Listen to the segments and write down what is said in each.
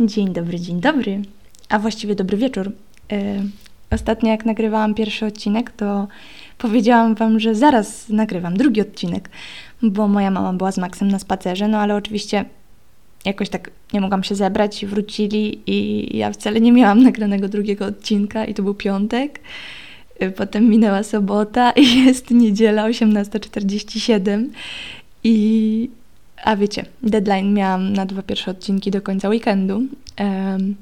Dzień dobry, dzień dobry, a właściwie dobry wieczór. E, ostatnio jak nagrywałam pierwszy odcinek, to powiedziałam Wam, że zaraz nagrywam drugi odcinek, bo moja mama była z Maxem na spacerze, no ale oczywiście jakoś tak nie mogłam się zebrać, wrócili i ja wcale nie miałam nagranego drugiego odcinka i to był piątek. E, potem minęła sobota i jest niedziela 18.47 i a wiecie, deadline miałam na dwa pierwsze odcinki do końca weekendu. Um,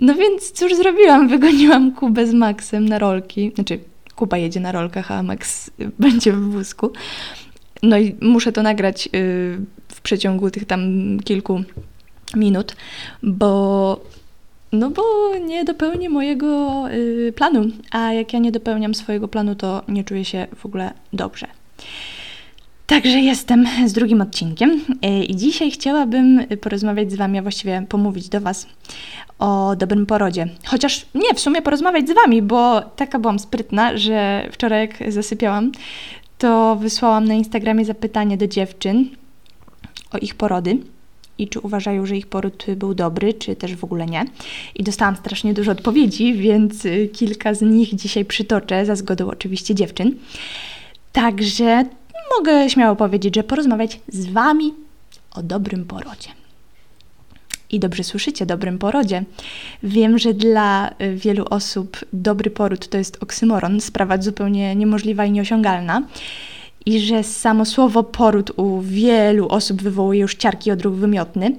no więc cóż zrobiłam? Wygoniłam Kubę z Maxem na rolki. Znaczy, Kuba jedzie na rolkach, a Max będzie w wózku. No i muszę to nagrać y, w przeciągu tych tam kilku minut, bo no bo nie dopełnię mojego y, planu, a jak ja nie dopełniam swojego planu, to nie czuję się w ogóle dobrze. Także jestem z drugim odcinkiem e, i dzisiaj chciałabym porozmawiać z Wami, a właściwie pomówić do Was o dobrym porodzie. Chociaż nie, w sumie porozmawiać z Wami, bo taka byłam sprytna, że wczoraj jak zasypiałam, to wysłałam na Instagramie zapytanie do dziewczyn o ich porody i czy uważają, że ich poród był dobry, czy też w ogóle nie. I dostałam strasznie dużo odpowiedzi, więc kilka z nich dzisiaj przytoczę, za zgodą oczywiście dziewczyn. Także mogę śmiało powiedzieć, że porozmawiać z Wami o dobrym porodzie. I dobrze słyszycie, dobrym porodzie. Wiem, że dla y, wielu osób dobry poród to jest oksymoron, sprawa zupełnie niemożliwa i nieosiągalna. I że samo słowo poród u wielu osób wywołuje już ciarki odruch wymiotny,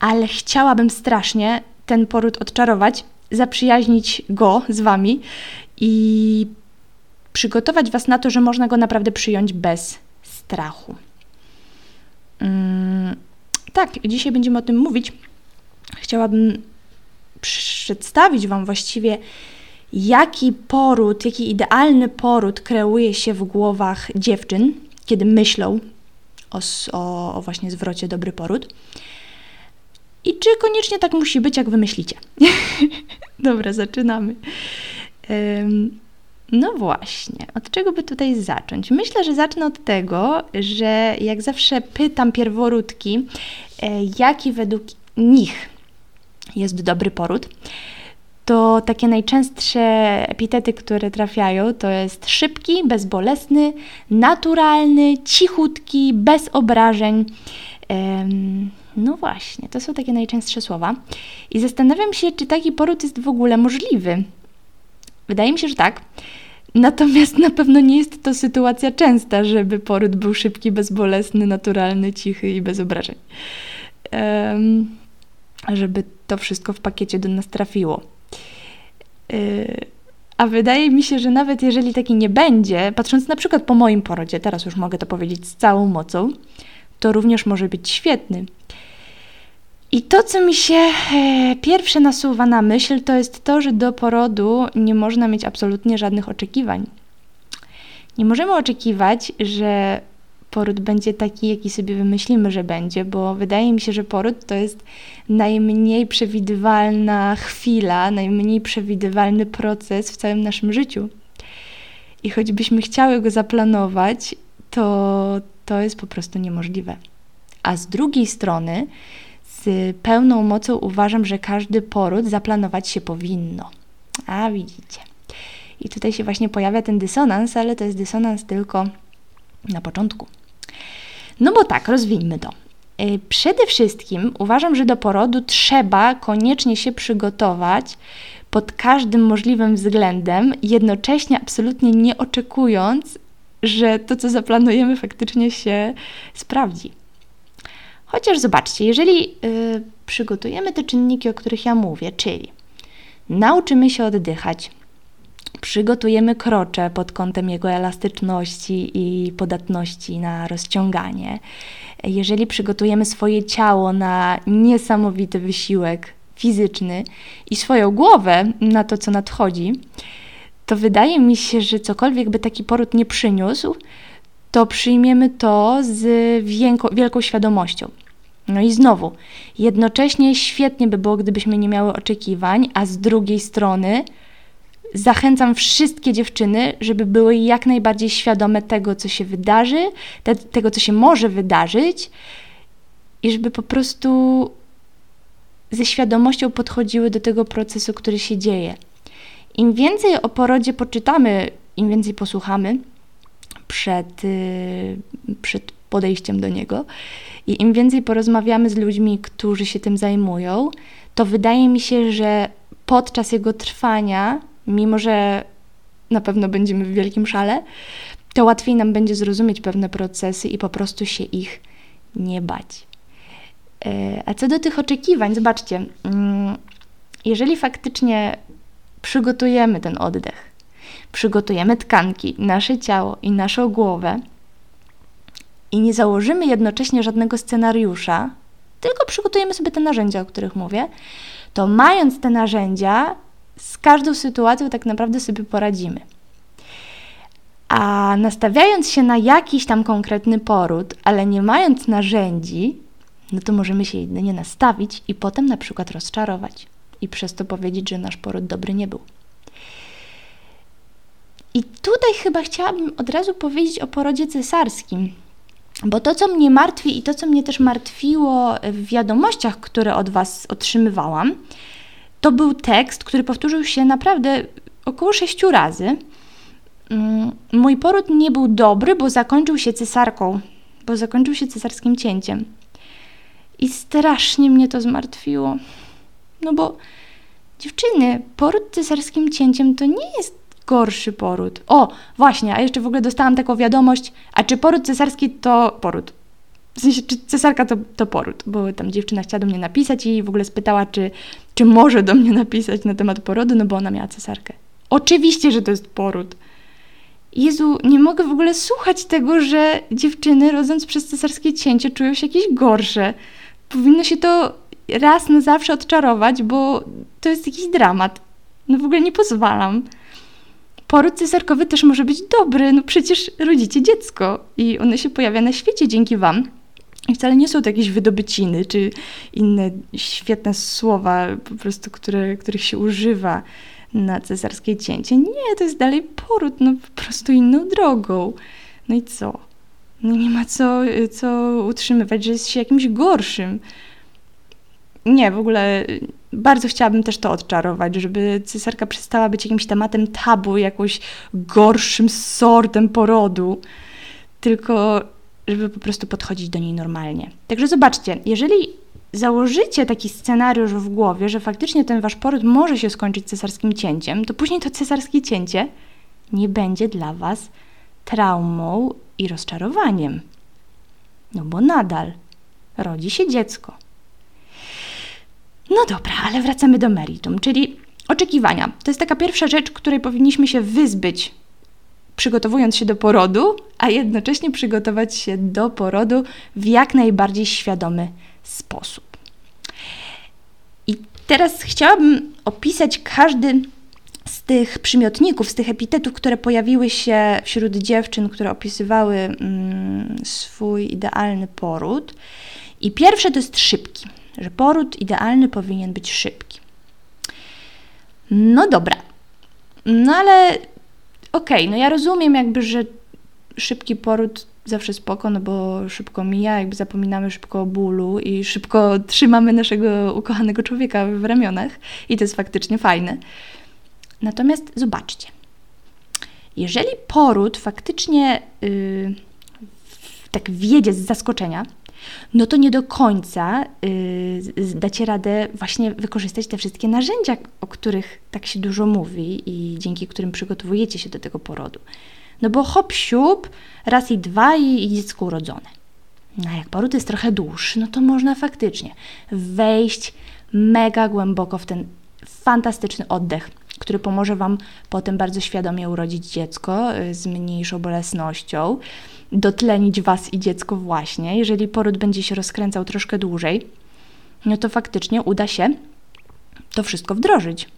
ale chciałabym strasznie ten poród odczarować, zaprzyjaźnić go z Wami i przygotować Was na to, że można go naprawdę przyjąć bez strachu. Hmm, tak, dzisiaj będziemy o tym mówić. Chciałabym przedstawić Wam właściwie, jaki poród, jaki idealny poród kreuje się w głowach dziewczyn, kiedy myślą o, o, właśnie zwrocie dobry poród. I czy koniecznie tak musi być, jak wymyślicie? Dobra, zaczynamy. Um, no właśnie, od czego by tutaj zacząć? Myślę, że zacznę od tego, że jak zawsze pytam pierworódki, e, jaki według nich jest dobry poród, to takie najczęstsze epitety, które trafiają, to jest szybki, bezbolesny, naturalny, cichutki, bez obrażeń. No właśnie, to są takie najczęstsze słowa. I zastanawiam się, czy taki poród jest w ogóle możliwy. Wydaje mi się, że tak. Natomiast na pewno nie jest to sytuacja częsta, żeby poród był szybki, bezbolesny, naturalny, cichy i bez obrażeń. Um, żeby to wszystko w pakiecie do nas trafiło. Yy, a wydaje mi się, że nawet jeżeli taki nie będzie, patrząc na przykład po moim porodzie, teraz już mogę to powiedzieć z całą mocą, to również może być świetny. I to, co mi się e, pierwsze nasuwa na myśl, to jest to, że do porodu nie można mieć absolutnie żadnych oczekiwań. Nie możemy oczekiwać, że poród będzie taki, jaki sobie wymyślimy, że będzie, bo wydaje mi się, że poród to jest najmniej przewidywalna chwila, najmniej przewidywalny proces w całym naszym życiu. I choćbyśmy chciały go zaplanować, to to jest po prostu niemożliwe. A z drugiej strony, pełną mocą uważam, że każdy poród zaplanować się powinno. A widzicie. I tutaj się właśnie pojawia ten dysonans, ale to jest dysonans tylko na początku. No bo tak, rozwijmy to. Y, przede wszystkim uważam, że do porodu trzeba koniecznie się przygotować pod każdym możliwym względem, jednocześnie absolutnie nie oczekując, że to, co zaplanujemy, faktycznie się sprawdzi. Chociaż zobaczcie, jeżeli y, przygotujemy te czynniki, o których ja mówię, czyli nauczymy się oddychać, przygotujemy krocze pod kątem jego elastyczności i podatności na rozciąganie, jeżeli przygotujemy swoje ciało na niesamowity wysiłek fizyczny i swoją głowę na to, co nadchodzi, to wydaje mi się, że cokolwiek by taki poród nie przyniósł, to przyjmiemy to z wielką świadomością. No i znowu, jednocześnie świetnie by było, gdybyśmy nie miały oczekiwań, a z drugiej strony zachęcam wszystkie dziewczyny, żeby były jak najbardziej świadome tego, co się wydarzy, te, tego, co się może wydarzyć, i żeby po prostu ze świadomością podchodziły do tego procesu, który się dzieje. Im więcej o porodzie poczytamy, im więcej posłuchamy przed, y, przed podejściem do niego i im więcej porozmawiamy z ludźmi, którzy się tym zajmują, to wydaje mi się, że podczas jego trwania, mimo że na pewno będziemy w wielkim szale, to łatwiej nam będzie zrozumieć pewne procesy i po prostu się ich nie bać. E, a co do tych oczekiwań, zobaczcie, mm, jeżeli faktycznie przygotujemy ten oddech, przygotujemy tkanki, nasze ciało i naszą głowę i nie założymy jednocześnie żadnego scenariusza, tylko przygotujemy sobie te narzędzia, o których mówię, to mając te narzędzia, z każdą sytuacją tak naprawdę sobie poradzimy. A nastawiając się na jakiś tam konkretny poród, ale nie mając narzędzi, no to możemy się jedynie nastawić i potem na przykład rozczarować i przez to powiedzieć, że nasz poród dobry nie był. I tutaj chyba chciałabym od razu powiedzieć o porodzie cesarskim, bo to, co mnie martwi i to, co mnie też martwiło w wiadomościach, które od Was otrzymywałam, to był tekst, który powtórzył się naprawdę około sześciu razy. Mm, mój poród nie był dobry, bo zakończył się cesarką, bo zakończył się cesarskim cięciem. I strasznie mnie to zmartwiło. No bo dziewczyny, poród cesarskim cięciem to nie jest gorszy poród. O, właśnie, a jeszcze w ogóle dostałam taką wiadomość, a czy poród cesarski to poród? W sensie, czy cesarka to, to poród, bo tam dziewczyna chciała do mnie napisać i w ogóle spytała, czy, czy może do mnie napisać na temat porodu, no bo ona miała cesarkę. Oczywiście, że to jest poród. Jezu, nie mogę w ogóle słuchać tego, że dziewczyny rodząc przez cesarskie cięcie czują się jakieś gorsze. Powinno się to raz na zawsze odczarować, bo to jest jakiś dramat. No w ogóle nie pozwalam. Poród cesarkowy też może być dobry, no przecież rodzicie dziecko i one się pojawia na świecie dzięki Wam. I wcale nie są to jakieś wydobyciny czy inne świetne słowa, po prostu, które, których się używa na cesarskie cięcie. Nie, to jest dalej poród, no po prostu inną drogą. No i co? No nie ma co, co utrzymywać, że jest się jakimś gorszym. Nie, w ogóle bardzo chciałabym też to odczarować, żeby cesarka przestała być jakimś tematem tabu, jakimś gorszym sortem porodu, tylko żeby po prostu podchodzić do niej normalnie. Także zobaczcie, jeżeli założycie taki scenariusz w głowie, że faktycznie ten wasz poród może się skończyć cesarskim cięciem, to później to cesarskie cięcie nie będzie dla was traumą i rozczarowaniem. No bo nadal rodzi się dziecko. No dobra, ale wracamy do meritum, czyli oczekiwania. To jest taka pierwsza rzecz, której powinniśmy się wyzbyć, przygotowując się do porodu, a jednocześnie przygotować się do porodu w jak najbardziej świadomy sposób. I teraz chciałabym opisać każdy z tych przymiotników, z tych epitetów, które pojawiły się wśród dziewczyn, które opisywały mm, swój idealny poród. I pierwsze to jest szybki, że poród idealny powinien być szybki. No dobra, no ale okej, okay, no ja rozumiem jakby, że szybki poród zawsze spoko, no bo szybko mija, jakby zapominamy szybko o bólu i szybko trzymamy naszego ukochanego człowieka w ramionach i to jest faktycznie fajne. Natomiast zobaczcie, jeżeli poród faktycznie yy, tak wjedzie z zaskoczenia, no to nie do końca yy, dacie radę właśnie wykorzystać te wszystkie narzędzia, o których tak się dużo mówi i dzięki którym przygotowujecie się do tego porodu. No bo hop siup, raz i dwa i, i dziecko urodzone. No jak poród jest trochę dłuższy, no to można faktycznie wejść mega głęboko w ten fantastyczny oddech, który pomoże Wam potem bardzo świadomie urodzić dziecko y, z mniejszą bolesnością, dotlenić Was i dziecko właśnie. Jeżeli poród będzie się rozkręcał troszkę dłużej, no to faktycznie uda się to wszystko wdrożyć.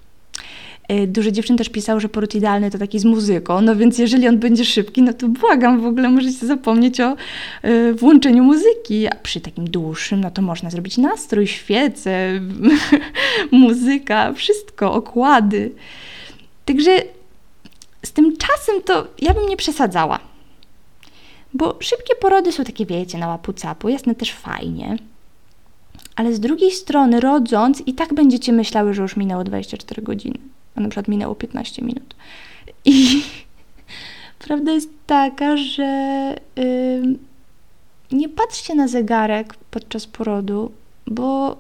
Y, dużo dziewczyn też pisało, że poród idealny to taki z muzyką, no więc jeżeli on będzie szybki, no to błagam, w ogóle możecie zapomnieć o y, włączeniu muzyki, a przy takim dłuższym, no to można zrobić nastrój, świece, muzyka, wszystko, okłady. Także z tym czasem to ja bym nie przesadzała. Bo szybkie porody są takie, wiecie, na łapu capu, jasne też fajnie. ale z drugiej strony, rodząc, i tak będziecie myślały, że już minęło 24 godziny, a na przykład minęło 15 minut. I prawda jest taka, że yy, nie patrzcie na zegarek podczas porodu, bo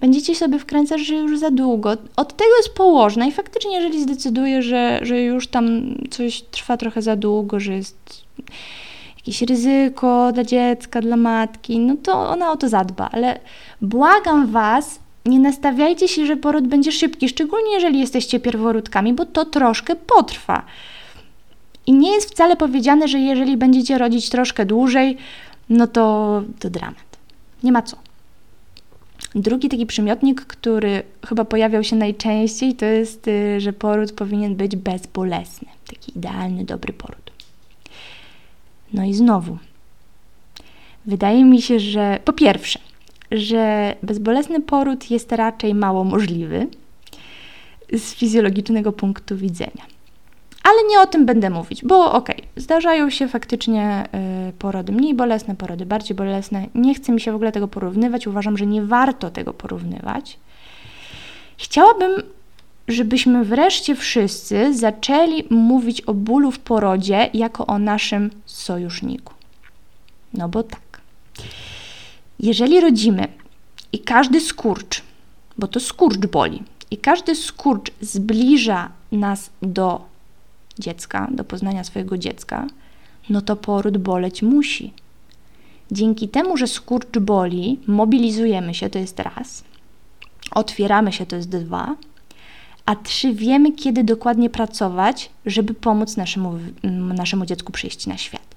będziecie sobie wkręcać, że już za długo. Od tego jest położna i faktycznie, jeżeli zdecyduje, że, że już tam coś trwa trochę za długo, że jest jakieś ryzyko dla dziecka, dla matki, no to ona o to zadba, ale błagam Was, nie nastawiajcie się, że poród będzie szybki, szczególnie jeżeli jesteście pierworódkami, bo to troszkę potrwa. I nie jest wcale powiedziane, że jeżeli będziecie rodzić troszkę dłużej, no to, to dramat. Nie ma co. Drugi taki przymiotnik, który chyba pojawiał się najczęściej, to jest, y, że poród powinien być bezbolesny. Taki idealny, dobry poród. No i znowu, wydaje mi się, że po pierwsze, że bezbolesny poród jest raczej mało możliwy z fizjologicznego punktu widzenia. Ale nie o tym będę mówić, bo okej, okay, zdarzają się faktycznie y, porody mniej bolesne, porody bardziej bolesne. Nie chcę mi się w ogóle tego porównywać, uważam, że nie warto tego porównywać. Chciałabym, żebyśmy wreszcie wszyscy zaczęli mówić o bólu w porodzie jako o naszym sojuszniku. No bo tak. Jeżeli rodzimy i każdy skurcz, bo to skurcz boli, i każdy skurcz zbliża nas do dziecka, do poznania swojego dziecka, no to poród boleć musi. Dzięki temu, że skurcz boli, mobilizujemy się, to jest raz, otwieramy się, to jest dwa, a trzy, wiemy, kiedy dokładnie pracować, żeby pomóc naszemu, naszemu dziecku przyjść na świat.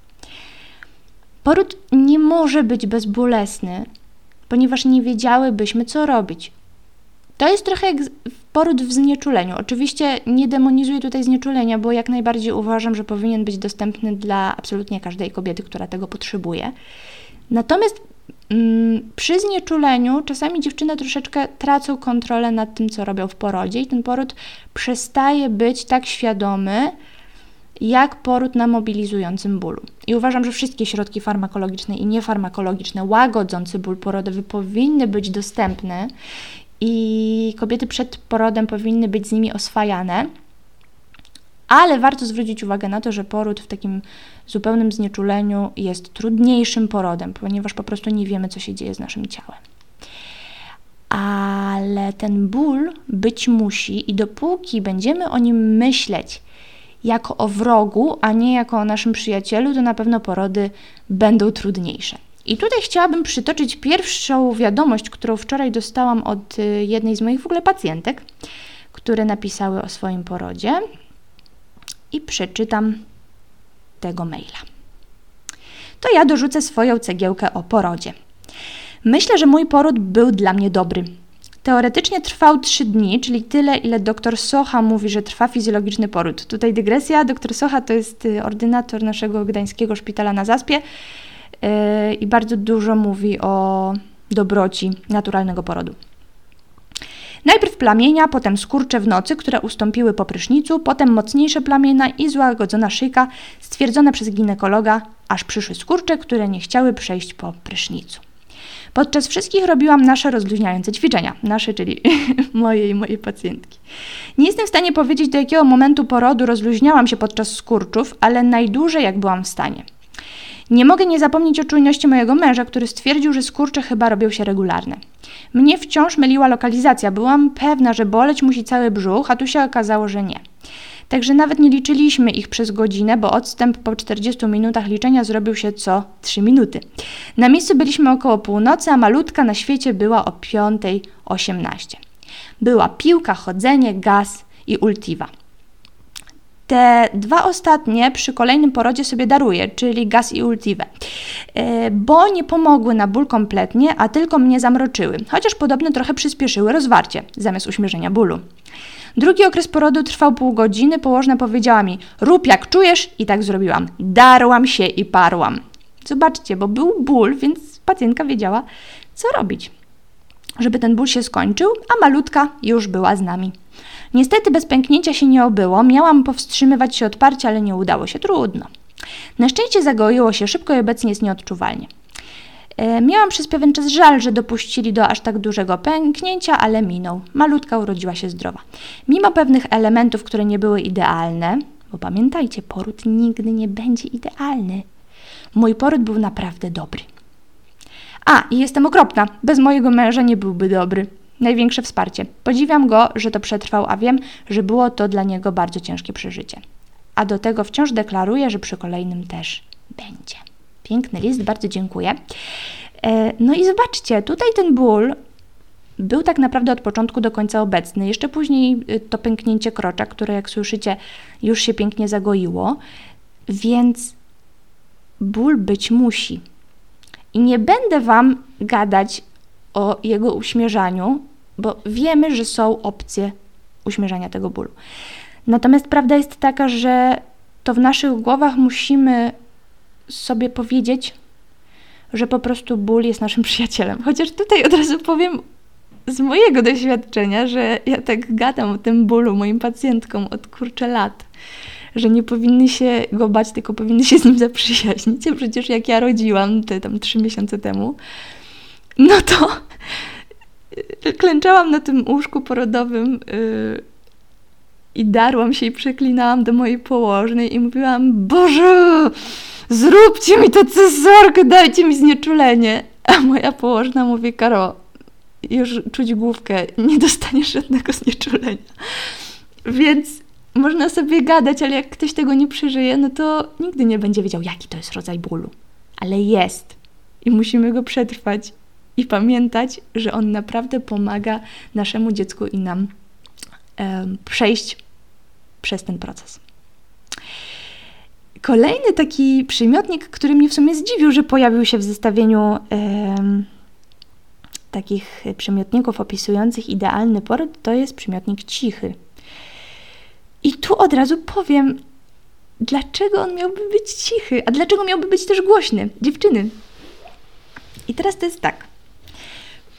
Poród nie może być bezbolesny, ponieważ nie wiedziałybyśmy, co robić. To jest trochę jak poród w znieczuleniu. Oczywiście nie demonizuję tutaj znieczulenia, bo jak najbardziej uważam, że powinien być dostępny dla absolutnie każdej kobiety, która tego potrzebuje. Natomiast mm, przy znieczuleniu czasami dziewczyny troszeczkę tracą kontrolę nad tym, co robią w porodzie, i ten poród przestaje być tak świadomy, jak poród na mobilizującym bólu. I uważam, że wszystkie środki farmakologiczne i niefarmakologiczne łagodzące ból porodowy powinny być dostępne i kobiety przed porodem powinny być z nimi oswajane. Ale warto zwrócić uwagę na to, że poród w takim zupełnym znieczuleniu jest trudniejszym porodem, ponieważ po prostu nie wiemy, co się dzieje z naszym ciałem. Ale ten ból być musi, i dopóki będziemy o nim myśleć jako o wrogu, a nie jako o naszym przyjacielu, to na pewno porody będą trudniejsze. I tutaj chciałabym przytoczyć pierwszą wiadomość, którą wczoraj dostałam od y, jednej z moich w ogóle pacjentek, które napisały o swoim porodzie. I przeczytam tego maila. To ja dorzucę swoją cegiełkę o porodzie. Myślę, że mój poród był dla mnie dobry. Teoretycznie trwał 3 dni, czyli tyle, ile dr Socha mówi, że trwa fizjologiczny poród. Tutaj dygresja. Dr Socha to jest y, ordynator naszego gdańskiego szpitala na Zaspie yy, i bardzo dużo mówi o dobroci naturalnego porodu. Najpierw plamienia, potem skurcze w nocy, które ustąpiły po prysznicu, potem mocniejsze plamienia i złagodzona szyjka stwierdzone przez ginekologa, aż przyszły skurcze, które nie chciały przejść po prysznicu. Podczas wszystkich robiłam nasze rozluźniające ćwiczenia. Nasze, czyli moje i mojej pacjentki. Nie jestem w stanie powiedzieć, do jakiego momentu porodu rozluźniałam się podczas skurczów, ale najdłużej jak byłam w stanie. Nie mogę nie zapomnieć o czujności mojego męża, który stwierdził, że skurcze chyba robią się regularne. Mnie wciąż myliła lokalizacja. Byłam pewna, że boleć musi cały brzuch, a tu się okazało, że nie. Także nawet nie liczyliśmy ich przez godzinę, bo odstęp po 40 minutach liczenia zrobił się co 3 minuty. Na miejscu byliśmy około północy, a malutka na świecie była o 5.18. Była piłka, chodzenie, gaz i ultiwa. Te dwa ostatnie przy kolejnym porodzie sobie daruję, czyli gaz i ultiwę, e, bo nie pomogły na ból kompletnie, a tylko mnie zamroczyły, chociaż podobno trochę przyspieszyły rozwarcie zamiast uśmierzenia bólu. Drugi okres porodu trwał pół godziny, położna powiedziała mi, rób jak czujesz i tak zrobiłam. Darłam się i parłam. Zobaczcie, bo był ból, więc pacjentka wiedziała, co robić, żeby ten ból się skończył, a malutka już była z nami. Niestety bez pęknięcia się nie obyło, miałam powstrzymywać się od parcia, ale nie udało się, trudno. Na szczęście zagoiło się szybko i obecnie jest nieodczuwalnie. E, miałam przez pewien czas żal, że dopuścili do aż tak dużego pęknięcia, ale minął. Malutka urodziła się zdrowa. Mimo pewnych elementów, które nie były idealne, bo pamiętajcie, poród nigdy nie będzie idealny. Mój poród był naprawdę dobry. A, i jestem okropna. Bez mojego męża nie byłby dobry. Największe wsparcie. Podziwiam go, że to przetrwał, a wiem, że było to dla niego bardzo ciężkie przeżycie. A do tego wciąż deklaruję, że przy kolejnym też będzie. Piękny list, bardzo dziękuję. E, no i zobaczcie, tutaj ten ból był tak naprawdę od początku do końca obecny. Jeszcze później y, to pęknięcie krocza, które jak słyszycie już się pięknie zagoiło, więc ból być musi. I nie będę Wam gadać o jego uśmierzaniu, bo wiemy, że są opcje uśmierzania tego bólu. Natomiast prawda jest taka, że to w naszych głowach musimy sobie powiedzieć, że po prostu ból jest naszym przyjacielem. Chociaż tutaj od razu powiem z mojego doświadczenia, że ja tak gadam o tym bólu moim pacjentkom od kurczę lat, że nie powinny się go bać, tylko powinny się z nim zaprzyjaźnić. Przecież jak ja rodziłam te tam trzy miesiące temu, no to klęczałam na tym łóżku porodowym yy, i darłam się i przeklinałam do mojej położnej i mówiłam, Boże, zróbcie mi tę cezarkę, dajcie mi znieczulenie. A moja położna mówi, Karo, już czuć główkę, nie dostaniesz żadnego znieczulenia. Więc można sobie gadać, ale jak ktoś tego nie przeżyje, no to nigdy nie będzie wiedział, jaki to jest rodzaj bólu. Ale jest. I musimy go przetrwać i pamiętać, że on naprawdę pomaga naszemu dziecku i nam um, przejść przez ten proces. Kolejny taki przymiotnik, który mnie w sumie zdziwił, że pojawił się w zestawieniu um, takich przymiotników opisujących idealny poród, to jest przymiotnik cichy. I tu od razu powiem, dlaczego on miałby być cichy, a dlaczego miałby być też głośny? Dziewczyny. I teraz to jest tak.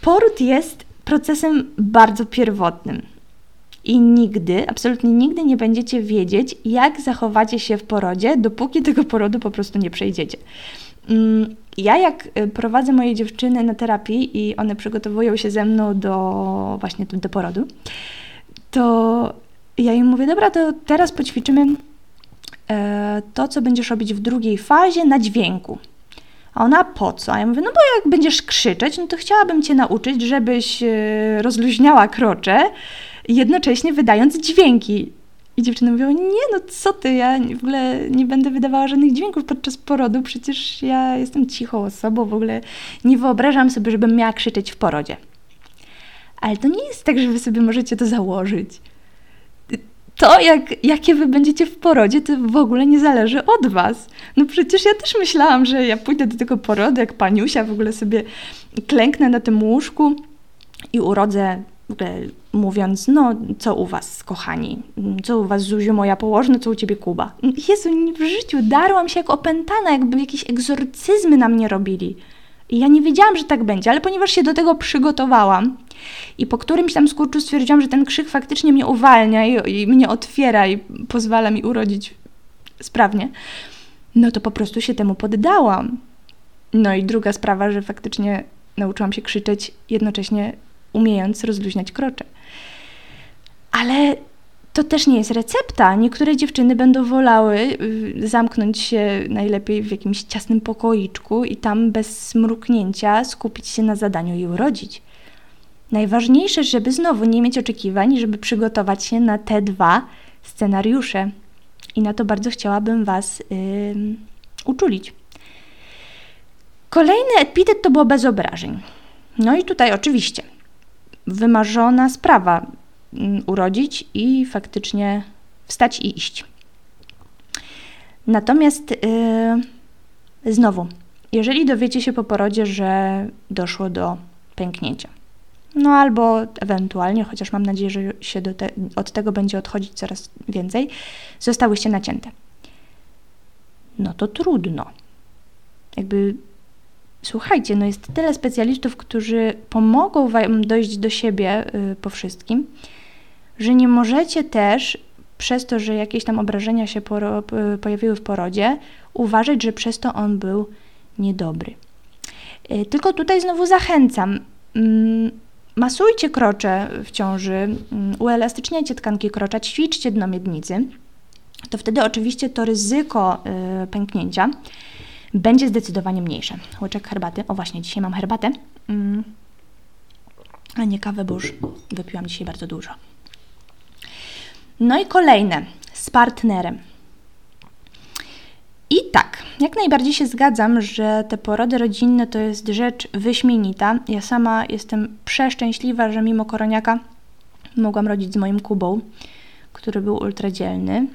Poród jest procesem bardzo pierwotnym. I nigdy, absolutnie nigdy nie będziecie wiedzieć, jak zachowacie się w porodzie, dopóki tego porodu po prostu nie przejdziecie. Mm, ja jak y, prowadzę moje dziewczyny na terapii i one przygotowują się ze mną do właśnie do porodu, to ja im mówię, dobra, to teraz poćwiczymy e, to, co będziesz robić w drugiej fazie na dźwięku. A ona po co? A ja mówię, no bo jak będziesz krzyczeć, no to chciałabym Cię nauczyć, żebyś e, rozluźniała krocze, jednocześnie wydając dźwięki. I dziewczyny mówią, nie no co ty, ja w ogóle nie będę wydawała żadnych dźwięków podczas porodu, przecież ja jestem cichą osobą, w ogóle nie wyobrażam sobie, żebym miała krzyczeć w porodzie. Ale to nie jest tak, że wy sobie możecie to założyć. To, jak, jakie wy będziecie w porodzie, to w ogóle nie zależy od was. No przecież ja też myślałam, że ja pójdę do tego porodu, jak paniusia, w ogóle sobie klęknę na tym łóżku i urodzę mówiąc, no co u was, kochani, co u was Zuziu, moja położna, co u ciebie Kuba. Jezu, w życiu darłam się jak opętana, jakby jakieś egzorcyzmy na mnie robili. I ja nie wiedziałam, że tak będzie, ale ponieważ się do tego przygotowałam i po którymś tam skurczu stwierdziłam, że ten krzyk faktycznie mnie uwalnia i, i mnie otwiera i pozwala mi urodzić sprawnie, no to po prostu się temu poddałam. No i druga sprawa, że faktycznie nauczyłam się krzyczeć jednocześnie umiejąc rozluźniać krocze. Ale to też nie jest recepta. Niektóre dziewczyny będą wolały y, zamknąć się najlepiej w jakimś ciasnym pokoiczku i tam bez mruknięcia skupić się na zadaniu i urodzić. Najważniejsze, żeby znowu nie mieć oczekiwań, żeby przygotować się na te dwa scenariusze. I na to bardzo chciałabym Was yy, uczulić. Kolejny epitet to było bez obrażeń. No i tutaj oczywiście wymarzona sprawa urodzić i faktycznie wstać i iść. Natomiast yy, znowu, jeżeli dowiecie się po porodzie, że doszło do pęknięcia, no albo ewentualnie, chociaż mam nadzieję, że się te, od tego będzie odchodzić coraz więcej, zostałyście nacięte. No to trudno. Jakby słuchajcie, no jest tyle specjalistów, którzy pomogą Wam dojść do siebie y, po wszystkim, że nie możecie też przez to, że jakieś tam obrażenia się pojawiły w porodzie, uważać, że przez to on był niedobry. Y, tylko tutaj znowu zachęcam. Mm, masujcie krocze w ciąży, mm, uelastyczniajcie tkanki krocza, ćwiczcie dno miednicy. To wtedy oczywiście to ryzyko y, pęknięcia będzie zdecydowanie mniejsze. Łyczek herbaty. O właśnie, dzisiaj mam herbatę. Mm. A nie kawę, bo już wypiłam dzisiaj bardzo dużo. No i kolejne, z partnerem. I tak, jak najbardziej się zgadzam, że te porody rodzinne to jest rzecz wyśmienita. Ja sama jestem przeszczęśliwa, że mimo koroniaka mogłam rodzić z moim Kubą, który był ultradzielny.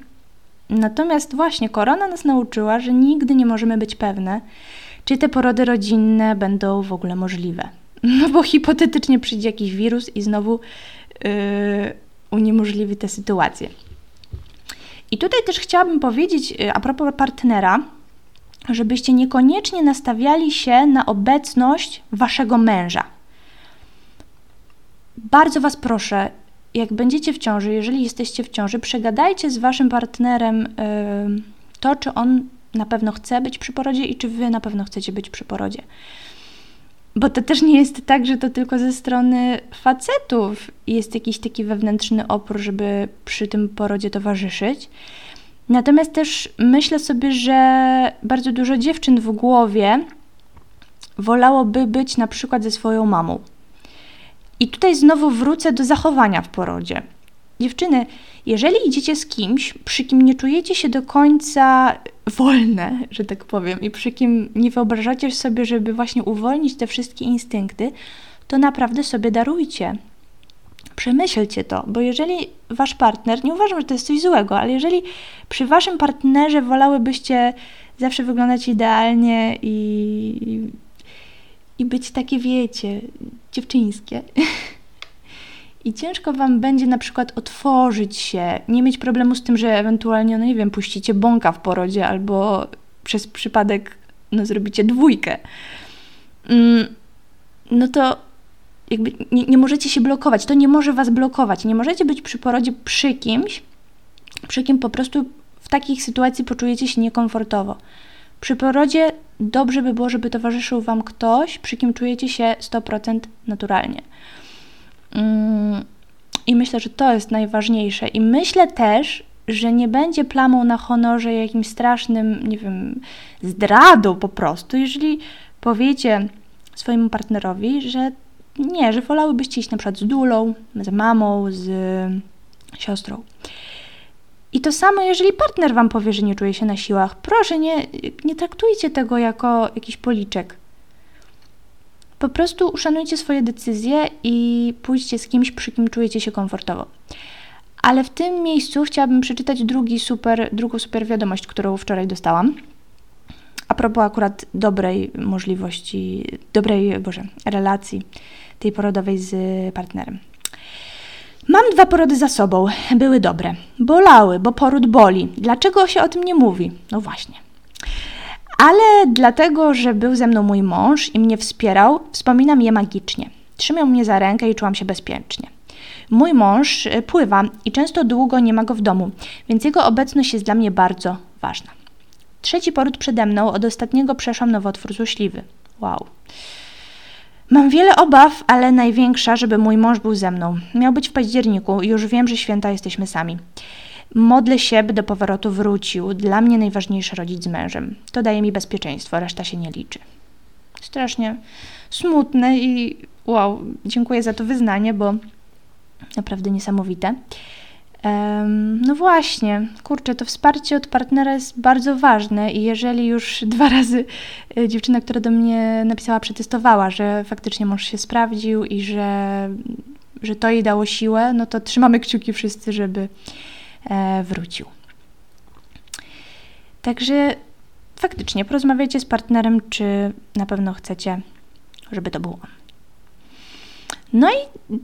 Natomiast właśnie korona nas nauczyła, że nigdy nie możemy być pewne, czy te porody rodzinne będą w ogóle możliwe. No bo hipotetycznie przyjdzie jakiś wirus i znowu yy, uniemożliwi tę sytuację. I tutaj też chciałabym powiedzieć yy, a propos partnera, żebyście niekoniecznie nastawiali się na obecność waszego męża. Bardzo Was proszę, jak będziecie w ciąży, jeżeli jesteście w ciąży, przegadajcie z waszym partnerem yy, to, czy on na pewno chce być przy porodzie i czy wy na pewno chcecie być przy porodzie. Bo to też nie jest tak, że to tylko ze strony facetów jest jakiś taki wewnętrzny opór, żeby przy tym porodzie towarzyszyć. Natomiast też myślę sobie, że bardzo dużo dziewczyn w głowie wolałoby być na przykład ze swoją mamą. I tutaj znowu wrócę do zachowania w porodzie. Dziewczyny, jeżeli idziecie z kimś, przy kim nie czujecie się do końca wolne, że tak powiem, i przy kim nie wyobrażacie sobie, żeby właśnie uwolnić te wszystkie instynkty, to naprawdę sobie darujcie. Przemyślcie to, bo jeżeli wasz partner, nie uważam, że to jest coś złego, ale jeżeli przy waszym partnerze wolałybyście zawsze wyglądać idealnie i, i być takie, wiecie, dziewczyńskie, i ciężko Wam będzie na przykład otworzyć się, nie mieć problemu z tym, że ewentualnie, no nie wiem, puścicie bąka w porodzie albo przez przypadek no, zrobicie dwójkę, mm, no to jakby nie, nie możecie się blokować, to nie może Was blokować, nie możecie być przy porodzie przy kimś, przy kim po prostu w takich sytuacji poczujecie się niekomfortowo. Przy porodzie dobrze by było, żeby towarzyszył Wam ktoś, przy kim czujecie się 100% naturalnie. Mm, I myślę, że to jest najważniejsze. I myślę też, że nie będzie plamą na honorze jakimś strasznym, nie wiem, zdradą po prostu, jeżeli powiecie swojemu partnerowi, że nie, że wolałybyście iść na przykład z dulą, z mamą, z siostrą. I to samo, jeżeli partner wam powie, że nie czuje się na siłach, proszę, nie, nie traktujcie tego jako jakiś policzek. Po prostu uszanujcie swoje decyzje i pójdźcie z kimś, przy kim czujecie się komfortowo. Ale w tym miejscu chciałabym przeczytać drugi super, drugą super wiadomość, którą wczoraj dostałam. A propos akurat dobrej możliwości, dobrej, Boże, relacji tej porodowej z partnerem. Mam dwa porody za sobą. Były dobre. Bolały, bo poród boli. Dlaczego się o tym nie mówi? No właśnie ale dlatego, że był ze mną mój mąż i mnie wspierał, wspominam je magicznie. Trzymał mnie za rękę i czułam się bezpiecznie. Mój mąż y, pływa i często długo nie ma go w domu, więc jego obecność jest dla mnie bardzo ważna. Trzeci poród przede mną, od ostatniego przeszłam nowotwór złośliwy. Wow. Mam wiele obaw, ale największa, żeby mój mąż był ze mną. Miał być w październiku już wiem, że święta jesteśmy sami. Modlę się, by do powrotu wrócił. Dla mnie najważniejsze rodzić z mężem. To daje mi bezpieczeństwo, reszta się nie liczy. Strasznie smutne i wow, dziękuję za to wyznanie, bo naprawdę niesamowite. No właśnie, kurczę, to wsparcie od partnera jest bardzo ważne i jeżeli już dwa razy e, dziewczyna, która do mnie napisała, przetestowała, że faktycznie mąż się sprawdził i że, że to jej dało siłę, no to trzymamy kciuki wszyscy, żeby, wrócił. Także faktycznie porozmawiajcie z partnerem, czy na pewno chcecie, żeby to było. No i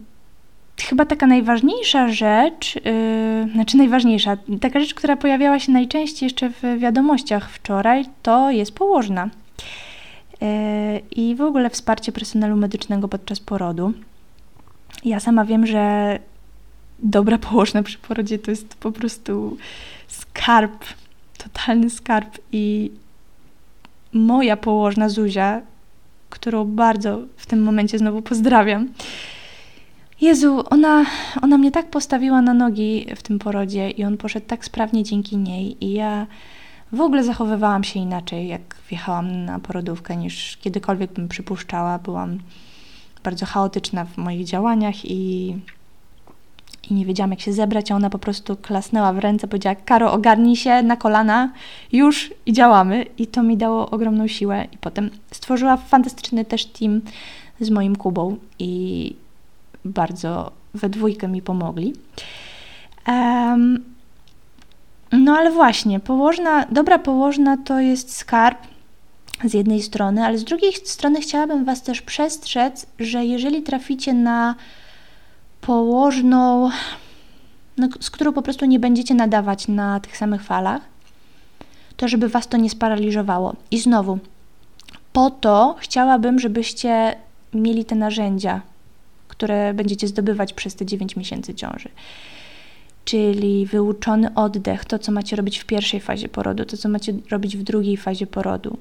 chyba taka najważniejsza rzecz, yy, znaczy najważniejsza, taka rzecz, która pojawiała się najczęściej jeszcze w wiadomościach wczoraj, to jest położna. Yy, I w ogóle wsparcie personelu medycznego podczas porodu. Ja sama wiem, że dobra położna przy porodzie to jest po prostu skarb, totalny skarb i moja położna Zuzia którą bardzo w tym momencie znowu pozdrawiam. Jezu, ona, ona mnie tak postawiła na nogi w tym porodzie i on poszedł tak sprawnie dzięki niej i ja w ogóle zachowywałam się inaczej, jak wjechałam na porodówkę, niż kiedykolwiek bym przypuszczała. Byłam bardzo chaotyczna w moich działaniach i, i nie wiedziałam, jak się zebrać, a ona po prostu klasnęła w ręce, powiedziała, Karo, ogarnij się na kolana, już i działamy. I to mi dało ogromną siłę. I potem stworzyła fantastyczny też team z moim Kubą i bardzo we dwójkę mi pomogli. Um, no ale właśnie, położna, dobra położna to jest skarb z jednej strony, ale z drugiej strony chciałabym Was też przestrzec, że jeżeli traficie na położną, no, z którą po prostu nie będziecie nadawać na tych samych falach, to żeby Was to nie sparaliżowało. I znowu, po to chciałabym, żebyście mieli te narzędzia, które będziecie zdobywać przez te 9 miesięcy ciąży. Czyli wyuczony oddech, to co macie robić w pierwszej fazie porodu, to co macie robić w drugiej fazie porodu,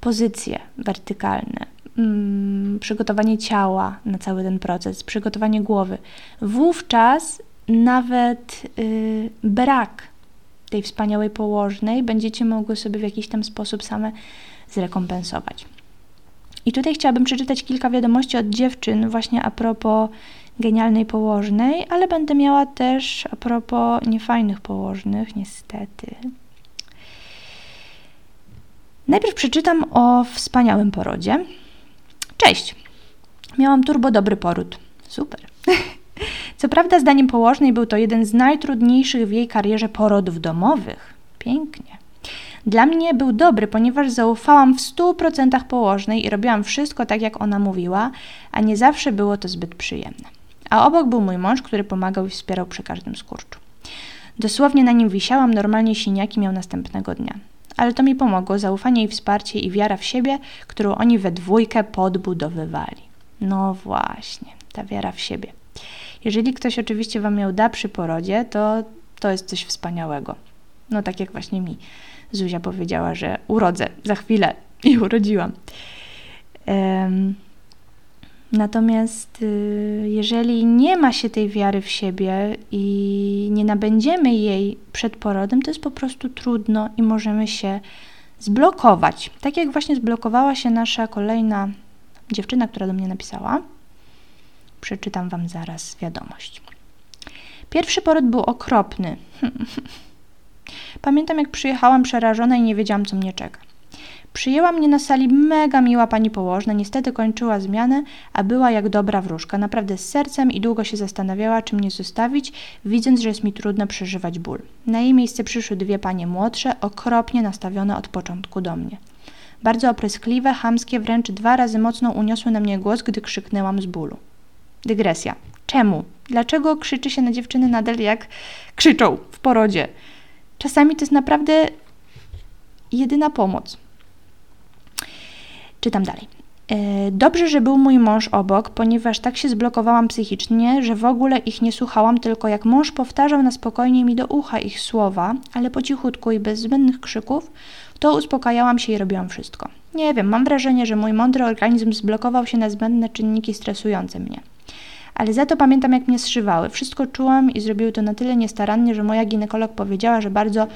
pozycje wertykalne, mm, przygotowanie ciała na cały ten proces, przygotowanie głowy. Wówczas nawet y, brak tej wspaniałej położnej będziecie mogły sobie w jakiś tam sposób same zrekompensować. I tutaj chciałabym przeczytać kilka wiadomości od dziewczyn właśnie a propos genialnej położnej, ale będę miała też a propos niefajnych położnych, niestety. Najpierw przeczytam o wspaniałym porodzie. Cześć! Miałam turbo dobry poród. Super. Co prawda, zdaniem położnej był to jeden z najtrudniejszych w jej karierze porodów domowych. Pięknie. Dla mnie był dobry, ponieważ zaufałam w 100% położnej i robiłam wszystko tak, jak ona mówiła, a nie zawsze było to zbyt przyjemne a obok był mój mąż, który pomagał i wspierał przy każdym skurczu. Dosłownie na nim wisiałam, normalnie siniaki miał następnego dnia. Ale to mi pomogło, zaufanie i wsparcie i wiara w siebie, którą oni we dwójkę podbudowywali. No właśnie, ta wiara w siebie. Jeżeli ktoś oczywiście Wam ją da przy porodzie, to to jest coś wspaniałego. No tak jak właśnie mi Zuzia powiedziała, że urodzę za chwilę i urodziłam. Um, Natomiast y, jeżeli nie ma się tej wiary w siebie i nie nabędziemy jej przed porodem, to jest po prostu trudno i możemy się zblokować. Tak jak właśnie zblokowała się nasza kolejna dziewczyna, która do mnie napisała. Przeczytam Wam zaraz wiadomość. Pierwszy poród był okropny. Pamiętam, jak przyjechałam przerażona i nie wiedziałam, co mnie czeka. Przyjęła mnie na sali mega miła pani położna, niestety kończyła zmianę, a była jak dobra wróżka, naprawdę z sercem i długo się zastanawiała, czy mnie zostawić, widząc, że jest mi trudno przeżywać ból. Na jej miejsce przyszły dwie panie młodsze, okropnie nastawione od początku do mnie. Bardzo opryskliwe, hamskie, wręcz dwa razy mocno uniosły na mnie głos, gdy krzyknęłam z bólu. Dygresja. Czemu? Dlaczego krzyczy się na dziewczyny nadal jak krzyczą w porodzie? Czasami to jest naprawdę jedyna pomoc. Czytam dalej. E, dobrze, że był mój mąż obok, ponieważ tak się zblokowałam psychicznie, że w ogóle ich nie słuchałam, tylko jak mąż powtarzał na spokojnie mi do ucha ich słowa, ale po cichutku i bez zbędnych krzyków, to uspokajałam się i robiłam wszystko. Nie wiem, mam wrażenie, że mój mądry organizm zblokował się na zbędne czynniki stresujące mnie. Ale za to pamiętam, jak mnie zszywały. Wszystko czułam i zrobiły to na tyle niestarannie, że moja ginekolog powiedziała, że bardzo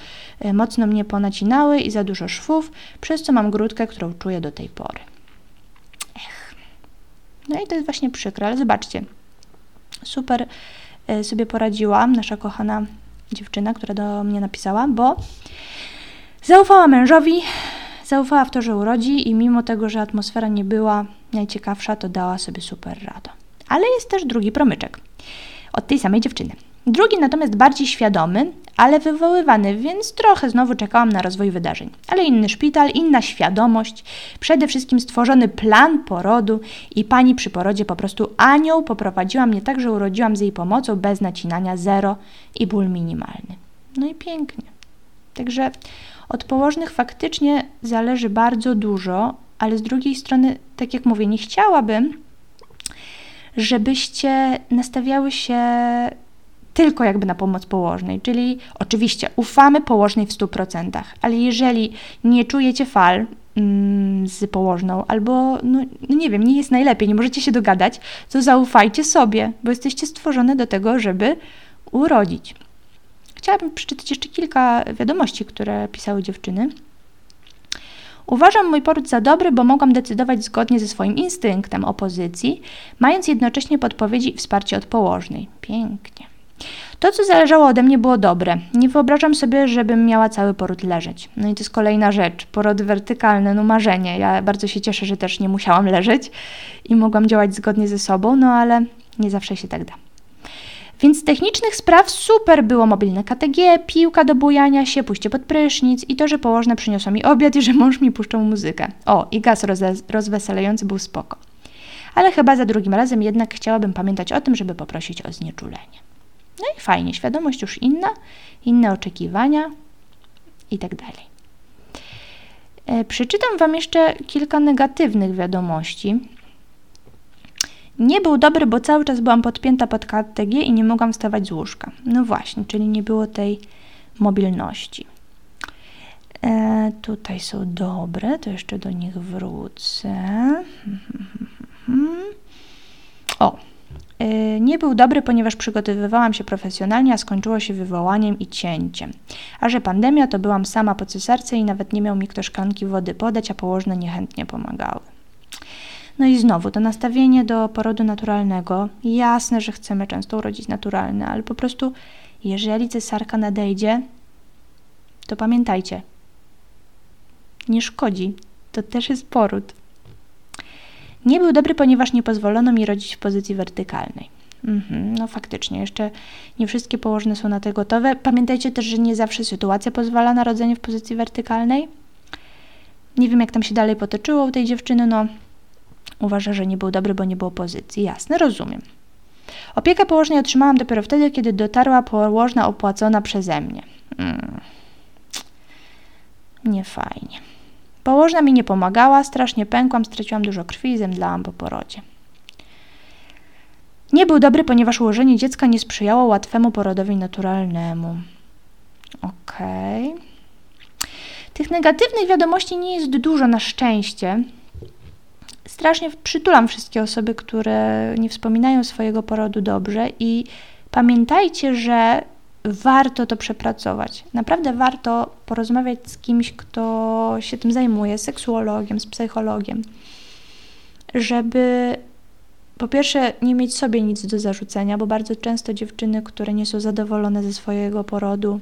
e, mocno mnie ponacinały i za dużo szwów, przez co mam grudkę, którą czuję do tej pory. Ech. No i to jest właśnie przykre, ale zobaczcie. Super e, sobie poradziła nasza kochana dziewczyna, która do mnie napisała, bo zaufała mężowi, zaufała w to, że urodzi i mimo tego, że atmosfera nie była najciekawsza, to dała sobie super radę. Ale jest też drugi promyczek od tej samej dziewczyny. Drugi natomiast bardziej świadomy, ale wywoływany, więc trochę znowu czekałam na rozwój wydarzeń. Ale inny szpital, inna świadomość, przede wszystkim stworzony plan porodu i pani przy porodzie po prostu anioł poprowadziła mnie tak, że urodziłam z jej pomocą bez nacinania zero i ból minimalny. No i pięknie. Także od położnych faktycznie zależy bardzo dużo, ale z drugiej strony, tak jak mówię, nie chciałabym, żebyście nastawiały się tylko jakby na pomoc położnej, czyli oczywiście ufamy położnej w 100%, ale jeżeli nie czujecie fal mm, z położną, albo no, no nie wiem, nie jest najlepiej, nie możecie się dogadać, to zaufajcie sobie, bo jesteście stworzone do tego, żeby urodzić. Chciałabym przeczytać jeszcze kilka wiadomości, które pisały dziewczyny. Uważam mój poród za dobry, bo mogłam decydować zgodnie ze swoim instynktem opozycji, mając jednocześnie podpowiedzi i wsparcie od położnej. Pięknie. To, co zależało ode mnie, było dobre. Nie wyobrażam sobie, żebym miała cały poród leżeć. No i to jest kolejna rzecz. Porody wertykalne, no marzenie. Ja bardzo się cieszę, że też nie musiałam leżeć i mogłam działać zgodnie ze sobą, no ale nie zawsze się tak da. Więc technicznych spraw super było mobilne KTG, piłka do bujania się, pójście pod prysznic i to, że położne przyniosło mi obiad i że mąż mi puszczał muzykę. O, i gaz rozweselający był spoko. Ale chyba za drugim razem jednak chciałabym pamiętać o tym, żeby poprosić o znieczulenie. No i fajnie, świadomość już inna, inne oczekiwania i tak dalej. E, przeczytam Wam jeszcze kilka negatywnych wiadomości. Nie był dobry, bo cały czas byłam podpięta pod KTG i nie mogłam wstawać z łóżka. No właśnie, czyli nie było tej mobilności. E, tutaj są dobre, to jeszcze do nich wrócę. O, e, nie był dobry, ponieważ przygotowywałam się profesjonalnie, a skończyło się wywołaniem i cięciem. A że pandemia, to byłam sama po cesarce i nawet nie miał mi kto szklanki wody podać, a położne niechętnie pomagały. No i znowu to nastawienie do porodu naturalnego. Jasne, że chcemy często urodzić naturalne, ale po prostu jeżeli cesarka nadejdzie, to pamiętajcie, nie szkodzi. To też jest poród. Nie był dobry, ponieważ nie pozwolono mi rodzić w pozycji wertykalnej. Mhm, no faktycznie, jeszcze nie wszystkie położne są na to gotowe. Pamiętajcie też, że nie zawsze sytuacja pozwala na rodzenie w pozycji wertykalnej. Nie wiem, jak tam się dalej potoczyło u tej dziewczyny, no Uważa, że nie był dobry, bo nie było pozycji. Jasne, rozumiem. Opiekę położnej otrzymałam dopiero wtedy, kiedy dotarła położna opłacona przeze mnie. Hmm. Nie fajnie. Położna mi nie pomagała, strasznie pękłam, straciłam dużo krwi i zemdlałam po porodzie. Nie był dobry, ponieważ ułożenie dziecka nie sprzyjało łatwemu porodowi naturalnemu. Okej. Okay. Tych negatywnych wiadomości nie jest dużo na szczęście strasznie przytulam wszystkie osoby, które nie wspominają swojego porodu dobrze i pamiętajcie, że warto to przepracować. Naprawdę warto porozmawiać z kimś, kto się tym zajmuje, seksuologiem, z psychologiem, żeby po pierwsze nie mieć sobie nic do zarzucenia, bo bardzo często dziewczyny, które nie są zadowolone ze swojego porodu,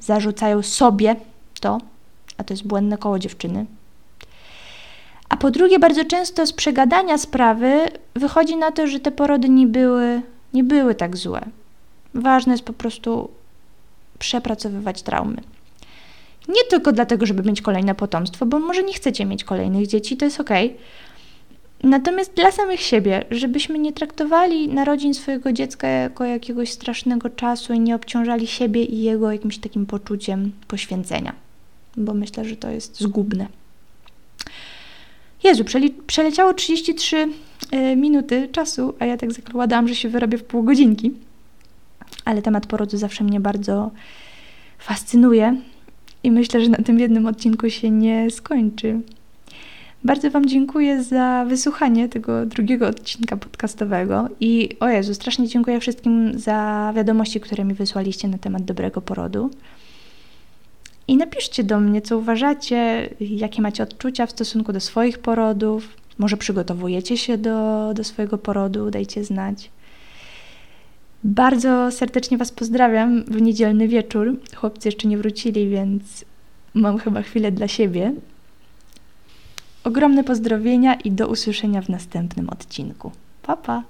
zarzucają sobie to, a to jest błędne koło dziewczyny, po drugie, bardzo często z przegadania sprawy wychodzi na to, że te porody nie były, nie były tak złe. Ważne jest po prostu przepracowywać traumy. Nie tylko dlatego, żeby mieć kolejne potomstwo, bo może nie chcecie mieć kolejnych dzieci, to jest ok. Natomiast dla samych siebie, żebyśmy nie traktowali narodzin swojego dziecka jako jakiegoś strasznego czasu i nie obciążali siebie i jego jakimś takim poczuciem poświęcenia, bo myślę, że to jest zgubne. Jezu, przeleciało 33 y, minuty czasu, a ja tak zakładałam, że się wyrobię w pół godzinki. Ale temat porodu zawsze mnie bardzo fascynuje i myślę, że na tym jednym odcinku się nie skończy. Bardzo Wam dziękuję za wysłuchanie tego drugiego odcinka podcastowego i o Jezu, strasznie dziękuję wszystkim za wiadomości, które mi wysłaliście na temat dobrego porodu. I napiszcie do mnie, co uważacie, jakie macie odczucia w stosunku do swoich porodów. Może przygotowujecie się do, do swojego porodu, dajcie znać. Bardzo serdecznie Was pozdrawiam w niedzielny wieczór. Chłopcy jeszcze nie wrócili, więc mam chyba chwilę dla siebie. Ogromne pozdrowienia i do usłyszenia w następnym odcinku. Pa, pa!